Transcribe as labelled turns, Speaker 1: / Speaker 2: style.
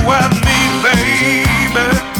Speaker 1: and me, baby.